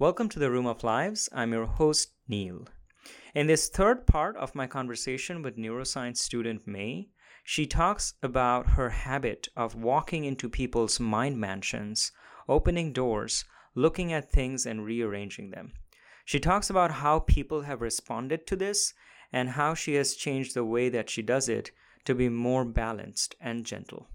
Welcome to the Room of Lives. I'm your host, Neil. In this third part of my conversation with neuroscience student Mae, she talks about her habit of walking into people's mind mansions, opening doors, looking at things, and rearranging them. She talks about how people have responded to this and how she has changed the way that she does it to be more balanced and gentle.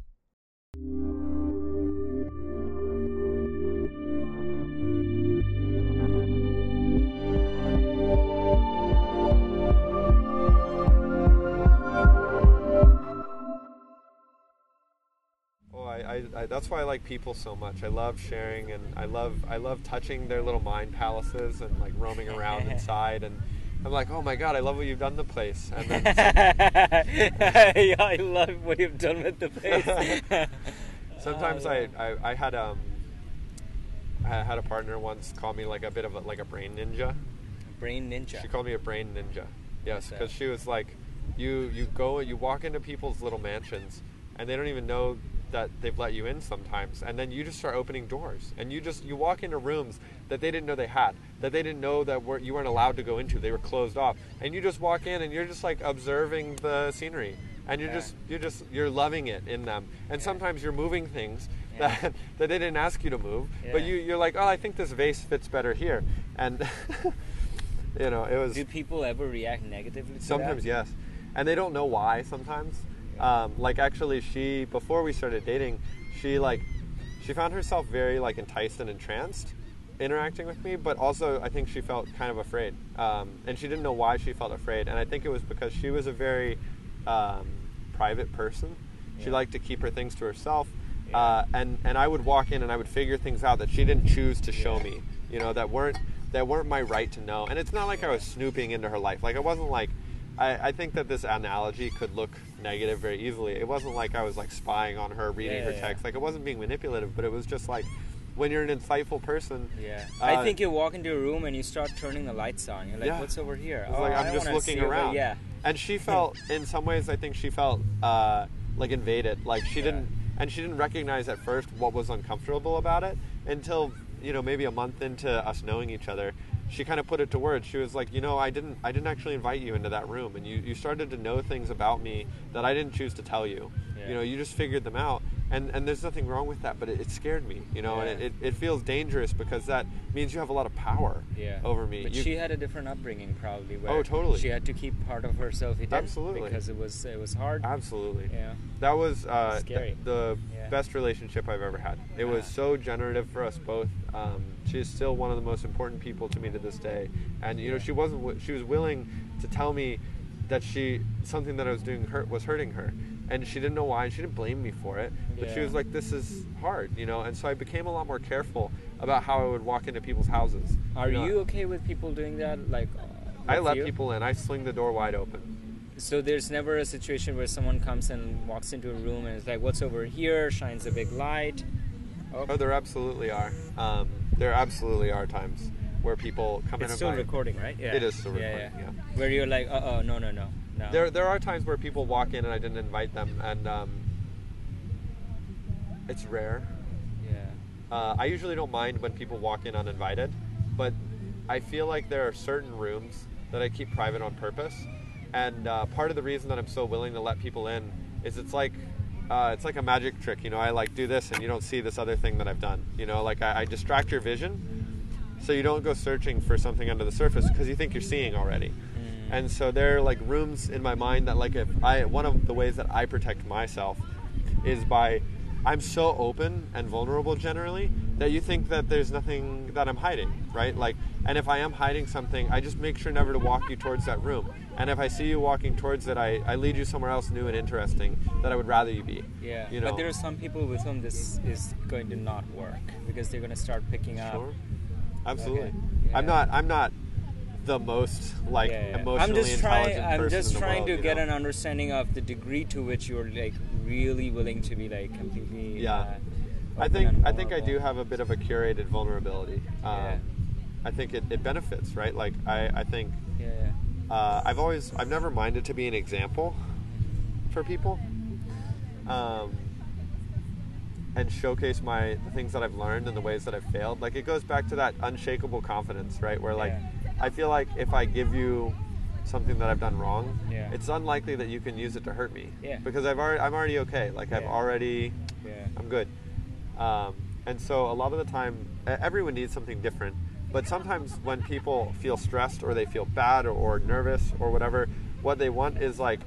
I, that's why I like people so much. I love sharing, and I love I love touching their little mind palaces and like roaming around inside. And I'm like, oh my god, I love what you've done the place. And then yeah, I love what you've done with the place. sometimes I, I, I had um I had a partner once call me like a bit of a, like a brain ninja. Brain ninja. She called me a brain ninja. Yes, because she was like, you you go you walk into people's little mansions and they don't even know that they've let you in sometimes and then you just start opening doors and you just you walk into rooms that they didn't know they had that they didn't know that were, you weren't allowed to go into. They were closed off. And you just walk in and you're just like observing the scenery. And you're yeah. just you're just you're loving it in them. And yeah. sometimes you're moving things yeah. that that they didn't ask you to move but you you're like oh i think this vase fits better here. And you know it was do people ever react negatively sometimes yes. And they don't know why sometimes um, like actually, she before we started dating, she like she found herself very like enticed and entranced interacting with me, but also I think she felt kind of afraid, um, and she didn't know why she felt afraid. And I think it was because she was a very um, private person. She liked to keep her things to herself, yeah. uh, and and I would walk in and I would figure things out that she didn't choose to show yeah. me. You know that weren't that weren't my right to know. And it's not like I was snooping into her life. Like I wasn't like I, I, think that this analogy could look negative very easily. It wasn't like I was like spying on her, reading yeah, her text. Yeah. Like it wasn't being manipulative, but it was just like when you're an insightful person. Yeah. Uh, I think you walk into a room and you start turning the lights on. You're like, yeah. what's over here? It's oh, like I'm just looking around. yeah. And she felt, in some ways, I think she felt uh, like invaded. Like she didn't, and she didn't recognize at first what was uncomfortable about it until you know maybe a month into us knowing each other she kind of put it to words. She was like, you know, I didn't, I didn't actually invite you into that room, and you, you started to know things about me that I didn't choose to tell you. Yeah. You know, you just figured them out, and and there's nothing wrong with that, but it, it scared me. You know, yeah. and it, it, it, feels dangerous because that means you have a lot of power yeah. over me. But you, she had a different upbringing, probably. oh, totally. She had to keep part of herself hidden. Absolutely. Because it was it was hard. Absolutely. Yeah. That was uh, th- the best relationship I've ever had. It was so generative for us both. Um, she is still one of the most important people to me to this day, and you know she wasn't she was willing to tell me that she something that I was doing hurt was hurting her, and she didn't know why, and she didn't blame me for it. But yeah. she was like, "This is hard," you know. And so I became a lot more careful about how I would walk into people's houses. Are you, know? you okay with people doing that? Like, uh, I let you? people in. I swing the door wide open. So there's never a situation where someone comes and walks into a room and it's like, "What's over here?" Shines a big light. Oh, oh there absolutely are. Um, there absolutely are times where people come it's in. It's still recording, right? Yeah. It is still recording. Yeah, yeah. yeah. Where you're like, "Uh oh, no, no, no." No. There, there are times where people walk in and I didn't invite them, and um, it's rare. Yeah. Uh, I usually don't mind when people walk in uninvited, but I feel like there are certain rooms that I keep private on purpose and uh, part of the reason that I'm so willing to let people in is it's like uh, it's like a magic trick. You know, I like do this and you don't see this other thing that I've done. You know, like I, I distract your vision, so you don't go searching for something under the surface because you think you're seeing already. Mm. And so there are like rooms in my mind that like if I one of the ways that I protect myself is by I'm so open and vulnerable generally that you think that there's nothing that I'm hiding, right? Like, and if I am hiding something, I just make sure never to walk you towards that room. And if I see you walking towards it, I, I lead you somewhere else new and interesting that I would rather you be. Yeah. You know? But there are some people with whom this is going to not work because they're going to start picking up. Sure. Absolutely. Okay. Yeah. I'm not. I'm not the most like yeah, yeah. emotionally I'm just trying. I'm just trying world, to get know? an understanding of the degree to which you're like really willing to be like completely. Yeah. Uh, I think I think I do have a bit of a curated vulnerability. Um, yeah. I think it, it benefits, right? Like I, I think yeah. Uh, I've always I've never minded to be an example for people. Um, and showcase my the things that I've learned and the ways that I've failed. Like it goes back to that unshakable confidence, right? Where like Yeah. I feel like if I give you something that I've done wrong, Yeah. it's unlikely that you can use it to hurt me. Yeah. Because I've already I'm already okay. Like I've already Yeah. I'm good. Um, and so a lot of the time, everyone needs something different. But sometimes when people feel stressed or they feel bad or, or nervous or whatever, what they want is like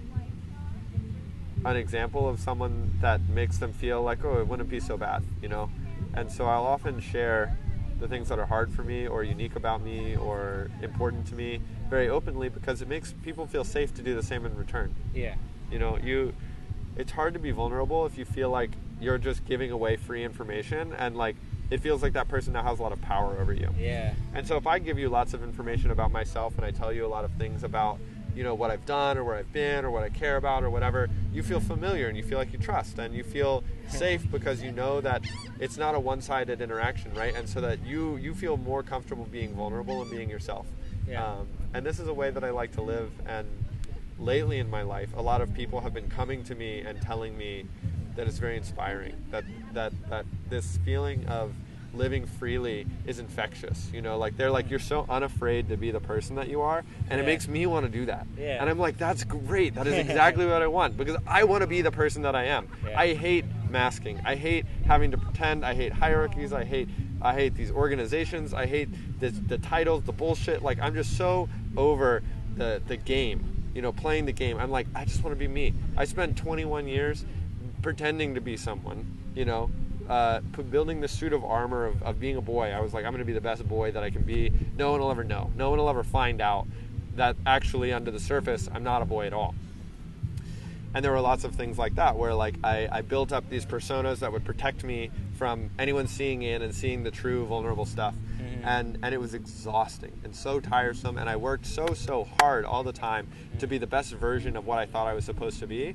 an example of someone that makes them feel like, oh, it wouldn't be so bad, you know? And so I'll often share the things that are hard for me or unique about me or important to me very openly because it makes people feel safe to do the same in return. Yeah. You know, you it's hard to be vulnerable if you feel like you're just giving away free information and like it feels like that person now has a lot of power over you. Yeah. And so if I give you lots of information about myself and I tell you a lot of things about, you know, what I've done or where I've been or what I care about or whatever, you feel familiar and you feel like you trust and you feel safe because you know that it's not a one-sided interaction, right? And so that you you feel more comfortable being vulnerable and being yourself. Yeah. Um, and this is a way that I like to live and lately in my life, a lot of people have been coming to me and telling me that it's very inspiring. That that that this feeling of living freely is infectious. You know, like they're like you're so unafraid to be the person that you are, and it makes me want to do that. Yeah. And I'm like, that's great. That is exactly what I want because I want to be the person that I am. Yeah. I hate masking. I hate having to pretend. I hate hierarchies. I hate I hate these organizations. I hate the, the titles, the bullshit. Like I'm just so over the the game. You know, playing the game. I'm like, I just want to be me. I spent 21 years pretending to be someone. You know, uh, building the suit of armor of, of being a boy. I was like, I'm going to be the best boy that I can be. No one will ever know. No one will ever find out that actually under the surface, I'm not a boy at all and there were lots of things like that where like I, I built up these personas that would protect me from anyone seeing in and seeing the true vulnerable stuff and and it was exhausting and so tiresome and i worked so so hard all the time to be the best version of what i thought i was supposed to be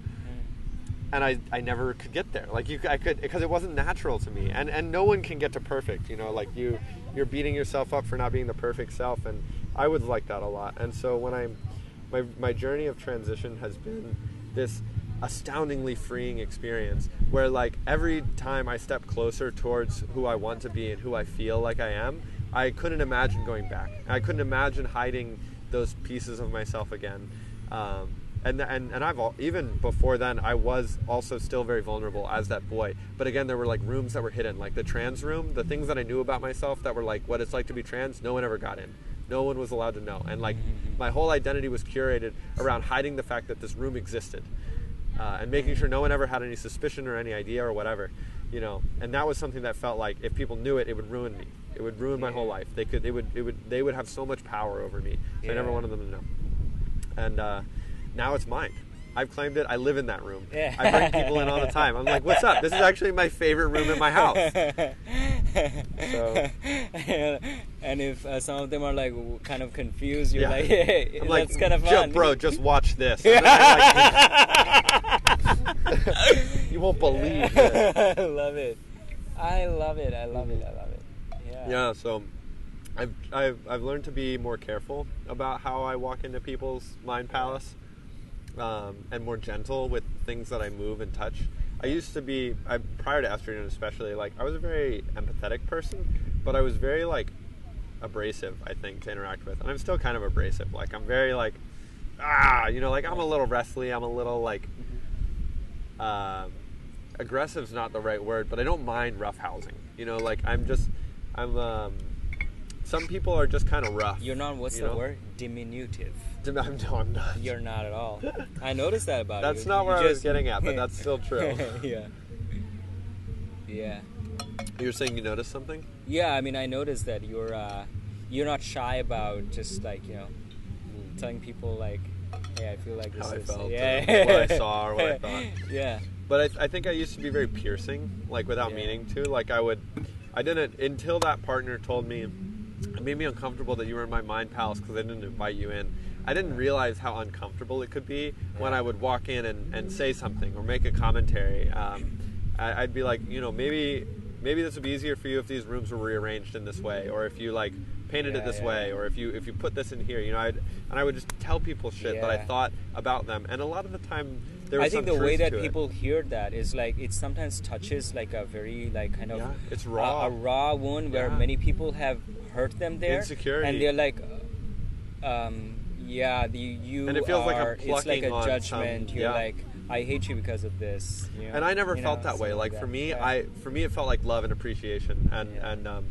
and I, I never could get there. Like you I could because it wasn't natural to me. And and no one can get to perfect you know like you you're beating yourself up for not being the perfect self and I was like that a lot. And so when I'm my my journey of transition has been this astoundingly freeing experience where like every time I step closer towards who I want to be and who I feel like I am I couldn't imagine going back. I couldn't imagine hiding those pieces of myself again. Um, and and and I've all, even before then I was also still very vulnerable as that boy. But again, there were like rooms that were hidden, like the trans room. The things that I knew about myself that were like what it's like to be trans. No one ever got in. No one was allowed to know. And like my whole identity was curated around hiding the fact that this room existed, uh, and making sure no one ever had any suspicion or any idea or whatever, you know. And that was something that felt like if people knew it, it would ruin me. It would ruin my whole life. They could. They would. It would. They would have so much power over me. So I never wanted them to know and uh, now it's mine. I've claimed it. I live in that room. Yeah. I bring people in all the time. I'm like, "What's up? This is actually my favorite room in my house." So- and if uh, some of them are like kind of confused, you're Yeah. like, hey, I'm like, that's kind of "Joe, fun. bro, just watch this." You won't believe this. I love it. I love it. I love it. I love it. Yeah. Yeah. So, I've, I've I've learned to be more careful about how I walk into people's mind palace, um, and more gentle with things that I move and touch. I used to be I, prior to estrogen, especially like I was a very empathetic person, but I was very like abrasive. I think to interact with, and I'm still kind of abrasive. Like I'm very like ah, you know, like I'm a little wrestly. I'm a little like um, is not the right word, but I don't mind roughhousing. You know, like I'm just I'm um, some people are just kind of rough. You're not. What's you the know? word? Diminutive. No, I'm not. You're not at all. I noticed that about you. That's not You where I was getting at, but that's still true. yeah. Yeah. You're saying you noticed something? Yeah. I mean, I noticed that you're uh, you're not shy about just like you know telling people like, hey, I feel like this How I is felt, yeah, what I saw, or what I thought. yeah. But I, I think I used to be very piercing, like without Yeah. meaning to. Like I would, I didn't until that partner told me, it made me uncomfortable that you were in my mind palace because I didn't invite you in. I didn't realize how uncomfortable it could be when I would walk in and, and say something or make a commentary. Um, I, I'd be like, you know, maybe maybe this would be easier for you if these rooms were rearranged in this way, or if you like painted Yeah, it this yeah. way, or if you if you put this in here, you know, I'd, and I would just tell people shit that I thought about them, and a lot of the time there was I think the way that to it. people hear that is like it sometimes touches like a very like kind of Yeah, it's a- raw. a, raw wound where Yeah. many people have hurt them there, Insecurity. and they're like, um, yeah, the, you And it feels like I'm are. it's like a judgment. some- You're like, I hate you because of this. you know? and I never You felt know, that way. something Like that. for me, Yeah. I for me it felt like love and appreciation, and Yeah. and um,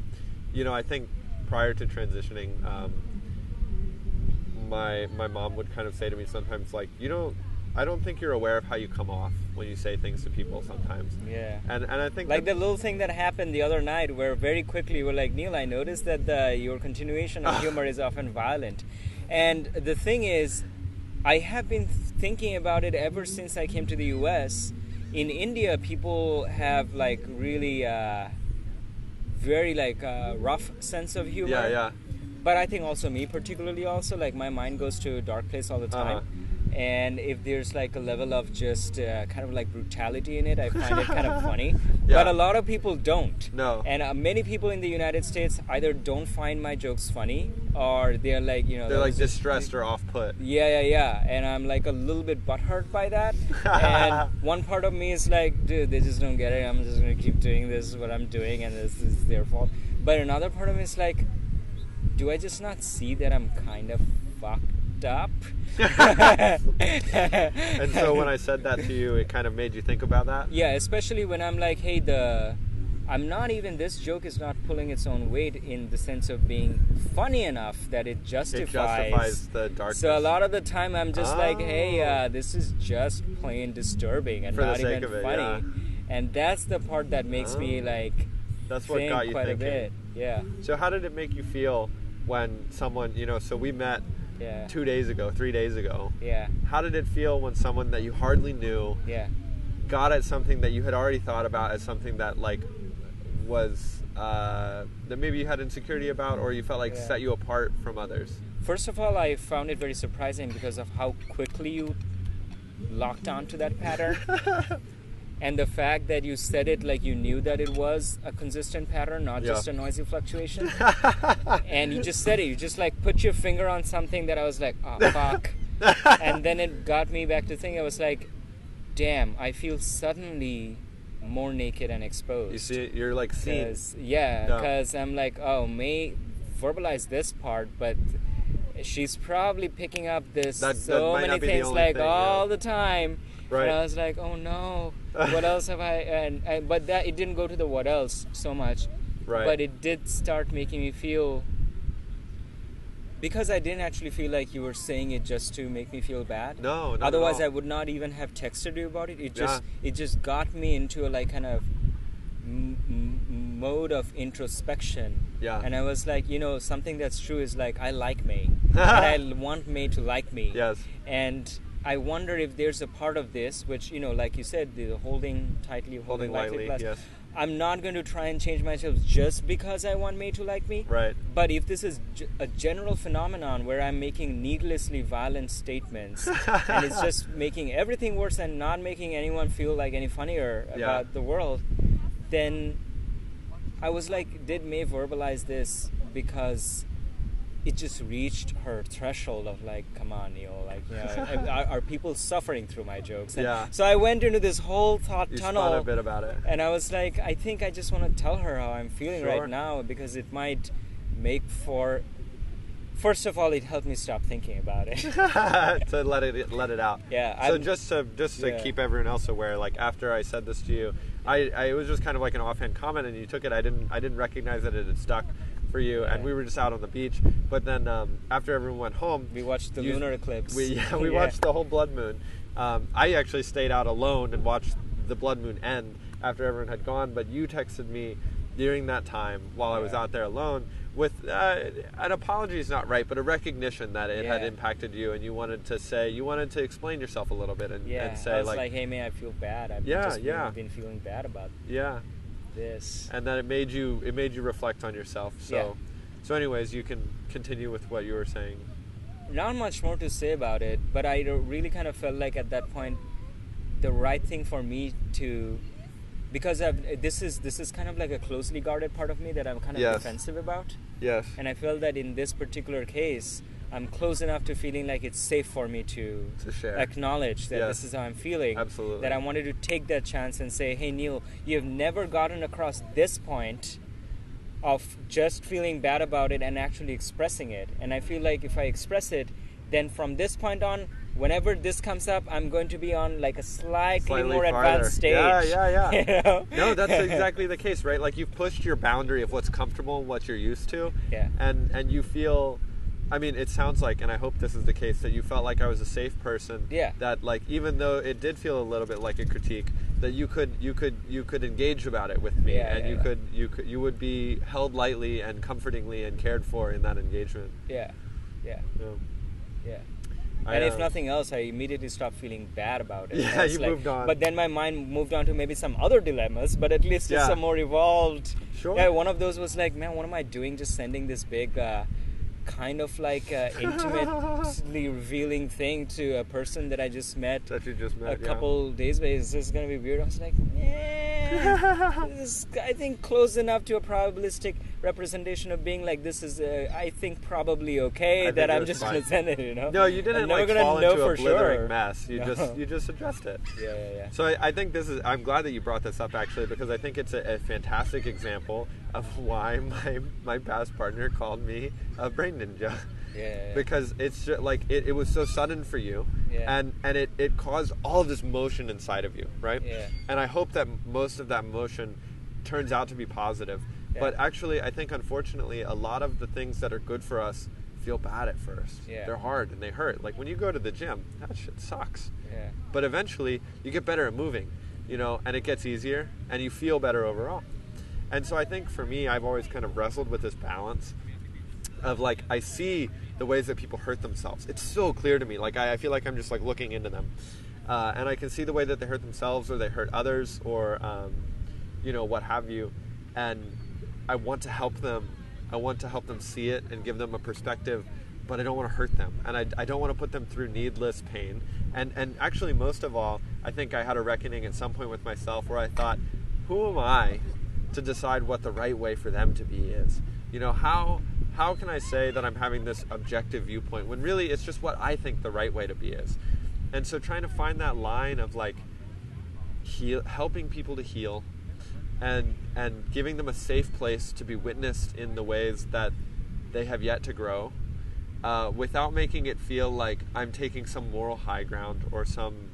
you know I think prior to transitioning, um, my my mom would kind of say to me sometimes like you don't I don't think you're aware of how you come off when you say things to people sometimes. Yeah. And and I think Like the little thing that happened the other night, where very quickly you were like, Neil, I noticed that the, your continuation of humor is often violent. And the thing is, I have been thinking about it ever since I came to the US. In India, people have like really uh, very like uh, rough sense of humor. yeah yeah But I think also me particularly also like my mind goes to a dark place all the time. Uh-huh. And if there's like a level of just uh, kind of like brutality in it, I find it kind of funny. Yeah. But a lot of people don't. No. And uh, many people in the United States either don't find my jokes funny or they're like, you know, they're like distressed or off put. yeah, yeah, yeah. And I'm like a little bit butthurt by that. and one part of me is like, dude, they just don't get it. I'm just going to keep doing this, what I'm doing, and this is their fault. But another part of me is like, do I just not see that I'm kind of fucked up? And so when I said that to you, it kind of made you think about that. Yeah, especially when I'm like, hey, the. I'm not even. This joke is not pulling its own weight in the sense of being funny enough that it It justifies. justifies the darkness. So a lot of the time, I'm just like, hey, Oh. uh, this is just plain disturbing and For not even it, funny. yeah. And that's the part that makes me Oh. like That's what got you quite thinking. a bit. Yeah, So how did it make you feel when someone, you know, so we met yeah, two days ago, three days ago. yeah, How did it feel when someone that you hardly knew yeah. got at something that you had already thought about as something that like was uh, that maybe you had insecurity about or you felt like Yeah. set you apart from others? First of all, I found it very surprising because of how quickly you locked onto that pattern. and the fact that you said it like you knew that it was a consistent pattern, not Yeah. just a noisy fluctuation. and you just said it. You just like put your finger on something that I was like, oh fuck. and then it got me back to thinking. I was like, damn, I feel suddenly more naked and exposed. You see, you're like seen. yeah, because I'm like, oh, Mae verbalize this part, but she's probably picking up this That- that so might many not be the things like thing, all yeah. the time. Right. And I was like, oh no, what else have I? And, and but that it didn't go to the what else so much, Right. but it did start making me feel. Because I didn't actually feel like you were saying it just to make me feel bad. No, Otherwise. I would not even have texted you about it. It just Yeah. it just got me into a like kind of m- m- mode of introspection. Yeah. And I was like, you know, something that's true is like I like Mae, and I want Mae to like me. Yes. And I wonder if there's a part of this, which you know, like you said, the holding tightly, holding, Holding lightly, plus. yes. I'm not going to try and change myself just because I want Mae to like me. Right. But if this is a general phenomenon where I'm making needlessly violent statements and it's just making everything worse and not making anyone feel like any funnier Yeah. about the world, then I was like, did Mae verbalize this because it just reached her threshold of like, come on, Neil, like, you know, are, are people suffering through my jokes? And Yeah. So I went into this whole thought You tunnel. spun a bit about it. And I was like, I think I just want to tell her how I'm feeling Sure. right now because it might make for. First of all, it helped me stop thinking about it. to let it let it out. Yeah, So I'm- just to just to Yeah. keep everyone else aware, like after I said this to you, I, I it was just kind of like an offhand comment, and you took it. I didn't I didn't recognize that it had stuck for you, and we were just out on the beach. But then um, after everyone went home, we watched the you- lunar eclipse. We yeah, we watched the whole blood moon. Um, I actually stayed out alone and watched the blood moon end after everyone had gone. But you texted me during that time while I was out there alone with uh, an apology is not right, but a recognition that it had impacted you, and you wanted to say you wanted to explain yourself a little bit and, Yeah, and say like, like, hey, man, I feel bad. I've Yeah, just been- yeah. been feeling bad about yeah, this. and then it made you it made you reflect on yourself. So, Yeah. so anyways, you can continue with what you were saying. Not much more to say about it, but I really kind of felt like at that point, the right thing for me to, because I've, this is this is kind of like a closely guarded part of me that I'm kind of Yes. defensive about. Yes. And I feel that in this particular case, I'm close enough to feeling like it's safe for me to, To share. acknowledge that Yes. this is how I'm feeling. Absolutely. That I wanted to take that chance and say, hey, Neil, you have never gotten across this point of just feeling bad about it and actually expressing it. And I feel like if I express it, then from this point on, whenever this comes up, I'm going to be on like a slightly, Slightly more farther. advanced stage. Yeah, yeah, yeah. You know? no, that's exactly the case, right? Like you've pushed your boundary of what's comfortable and what you're used to. Yeah. And and you feel I mean, it sounds like and I hope this is the case that you felt like I was a safe person. Yeah. That like even though it did feel a little bit like a critique, that you could you could you could engage about it with me Yeah, and yeah, you yeah. could you could you would be held lightly and comfortingly and cared for in that engagement. yeah, yeah, Yeah. I, and if uh, nothing else, I immediately stopped feeling bad about it. Yeah, you moved on. But then my mind moved on to maybe some other dilemmas, but at least it's Yeah. a more evolved. Sure. Yeah, one of those was like, man, what am I doing? Just sending this big, uh, kind of like uh, intimately revealing thing to a person that I just met that you just a met. yeah. couple days ago. Is this gonna be weird? I was like, yeah, this is, I think close enough to a probabilistic representation of being like this is, uh, I think probably okay I that I'm just fine. gonna send it. You know? No, you didn't like gonna fall know into for a blithering sure. mess. You No. just you just addressed it. Yeah, yeah, yeah. So I, I think this is. I'm glad that you brought this up actually because I think it's a, a fantastic example of why my my past partner called me a brain ninja. Yeah. Because it's just like it, it was so sudden for you, Yeah. and and it, it caused all of this motion inside of you, right? Yeah. And I hope that most of that motion turns out to be positive. Yeah. But actually, I think unfortunately, a lot of the things that are good for us feel bad at first. Yeah. They're hard and they hurt. Like when you go to the gym, that shit sucks yeah. but eventually you get better at moving you know and it gets easier and you feel better overall and so i think for me i've always kind of wrestled with this balance of like i see the ways that people hurt themselves. It's so clear to me. Like i, I feel like i'm just like looking into them. Uh, and i can see the way that they hurt themselves or they hurt others or um, you know what have you. And i want to help them. I want to help them see it and give them a perspective but I don't want to hurt them, and I, I don't want to put them through needless pain. And and actually, most of all, I think I had a reckoning at some point with myself where I thought, who am I to decide what the right way for them to be is? You know, how how can I say that I'm having this objective viewpoint when really it's just what I think the right way to be is? And so, trying to find that line of like heal, helping people to heal, and and giving them a safe place to be witnessed in the ways that they have yet to grow uh, without making it feel like I'm taking some moral high ground or some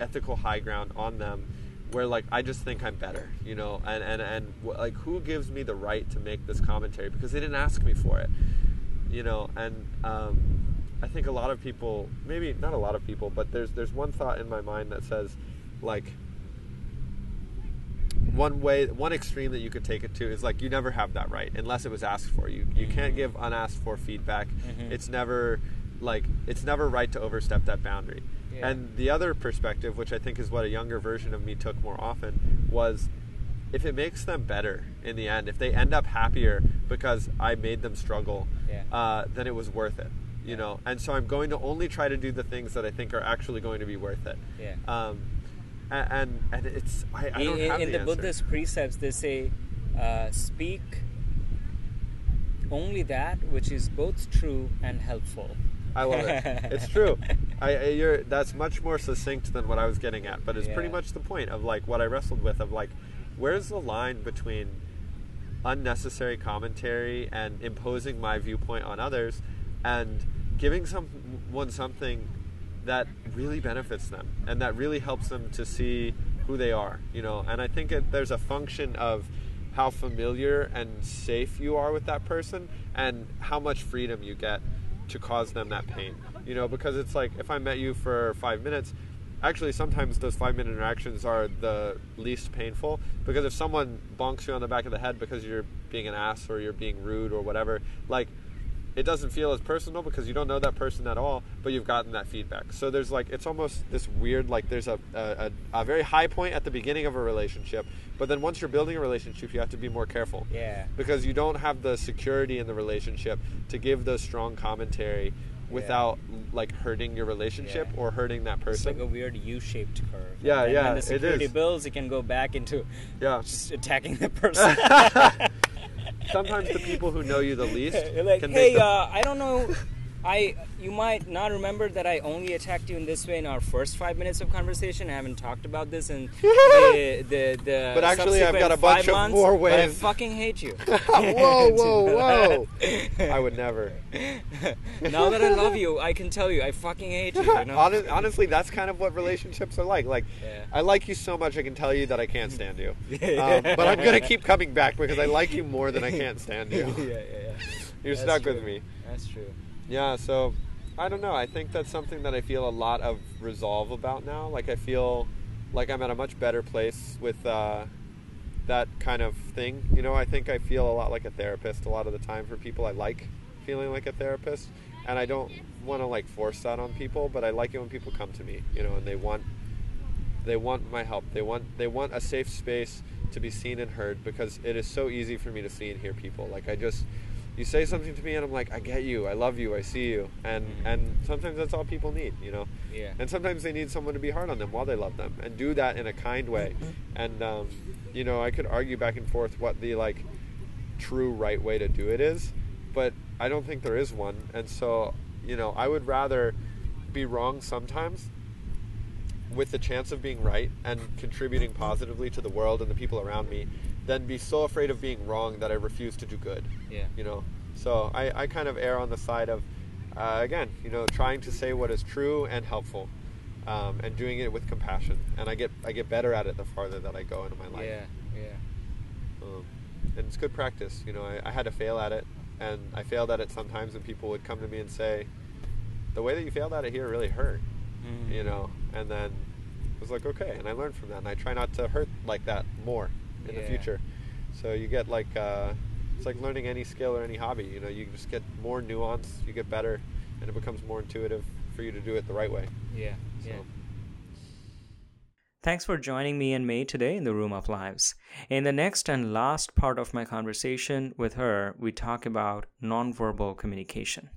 ethical high ground on them where like I just think I'm better, you know, and and and like who gives me the right to make this commentary because they didn't ask me for it, you know, and um, I think a lot of people, maybe not a lot of people, but there's there's one thought in my mind that says, like, one way, one extreme that you could take it to is like you never have that right unless it was asked for. You you can't give unasked for feedback. Mhm. It's never like it's never right to overstep that boundary. Yeah. And the other perspective, which I think is what a younger version of me took more often, was if it makes them better in the end, if they end up happier because I made them struggle, Yeah. uh, then it was worth it. You Yeah. know, and so I'm going to only try to do the things that I think are actually going to be worth it. Yeah. Um, a- and and it's I, I in, don't in- have in the, the. Buddhist precepts, they say, uh, speak only that which is both true and helpful. I love it. It's true. I, that's much more succinct than what I was getting at, but it's pretty much the point of like what I wrestled with of like where's the line between unnecessary commentary and imposing my viewpoint on others and giving someone something that really benefits them and that really helps them to see who they are, you know. And I think it, there's a function of how familiar and safe you are with that person and how much freedom you get to cause them that pain. You know, because it's like if I met you for five minutes, actually sometimes those five minute interactions are the least painful because if someone bonks you on the back of the head because you're being an ass or you're being rude or whatever, like it doesn't feel as personal because you don't know that person at all, but you've gotten that feedback. So there's like it's almost this weird like there's a a, a, a very high point at the beginning of a relationship, but then once you're building a relationship, you have to be more careful Yeah. because you don't have the security in the relationship to give those strong commentary without like hurting your relationship Yeah. or hurting that It's person. like a weird U-shaped curve. Yeah, and yeah, When the security is. builds, it can go back into yeah. just attacking the person. sometimes the people who know you the least like, can hey, the- uh, I don't know. I you might not remember that I only attacked you in this way in our first five minutes of conversation. I haven't talked about this in the the, the But actually, I've got a bunch of months, more But I fucking hate you. whoa, whoa, whoa! I would never. now that I love you, I can tell you I fucking hate you. you know? Hon- Honestly, that's kind of what relationships are like. Like, Yeah. I like you so much, I can tell you that I can't stand you. Um, but I'm gonna keep coming back because I like you more than I can't stand you. yeah, yeah, yeah. You're That's stuck true. with me. That's true. Yeah, so I don't know. I think that's something that I feel a lot of resolve about now. Like I feel like I'm at a much better place with uh, that kind of thing. You know, I think I feel a lot like a therapist a lot of the time for people. I like feeling like a therapist, and I don't want to like force that on people. But I like it when people come to me, you know, and they want they want my help. They want they want a safe space to be seen and heard because it is so easy for me to see and hear people. Like I just you say something to me and I'm like, I get you, I love you, I see you, and and sometimes that's all people need, you know. Yeah. And sometimes they need someone to be hard on them while they love them, and do that in a kind way. And um, you know, I could argue back and forth what the like true right way to do it is, but I don't think there is one. And so, you know, I would rather be wrong sometimes with the chance of being right and contributing positively to the world and the people around me than be so afraid of being wrong that I refuse to do good. Yeah. You know, so I, I kind of err on the side of, uh, again, you know, trying to say what is true and helpful, um, and doing it with compassion. And I get I get better at it the farther that I go into my life. Yeah. Yeah. Um, and it's good practice. You know, I, I had to fail at it, and I failed at it sometimes, and people would come to me and say, "The way that you failed at it here really hurt," Mhm. you know. And then I was like, "Okay," and I learned from that, and I try not to hurt like that more in the future. So you get like uh, it's like learning any skill or any hobby. You know, you just get more nuance, you get better, and it becomes more intuitive for you to do it the right way. Yeah. So. Yeah. Thanks for joining me and Mae today in the Room of Lives. In the next and last part of my conversation with her, we talk about nonverbal communication.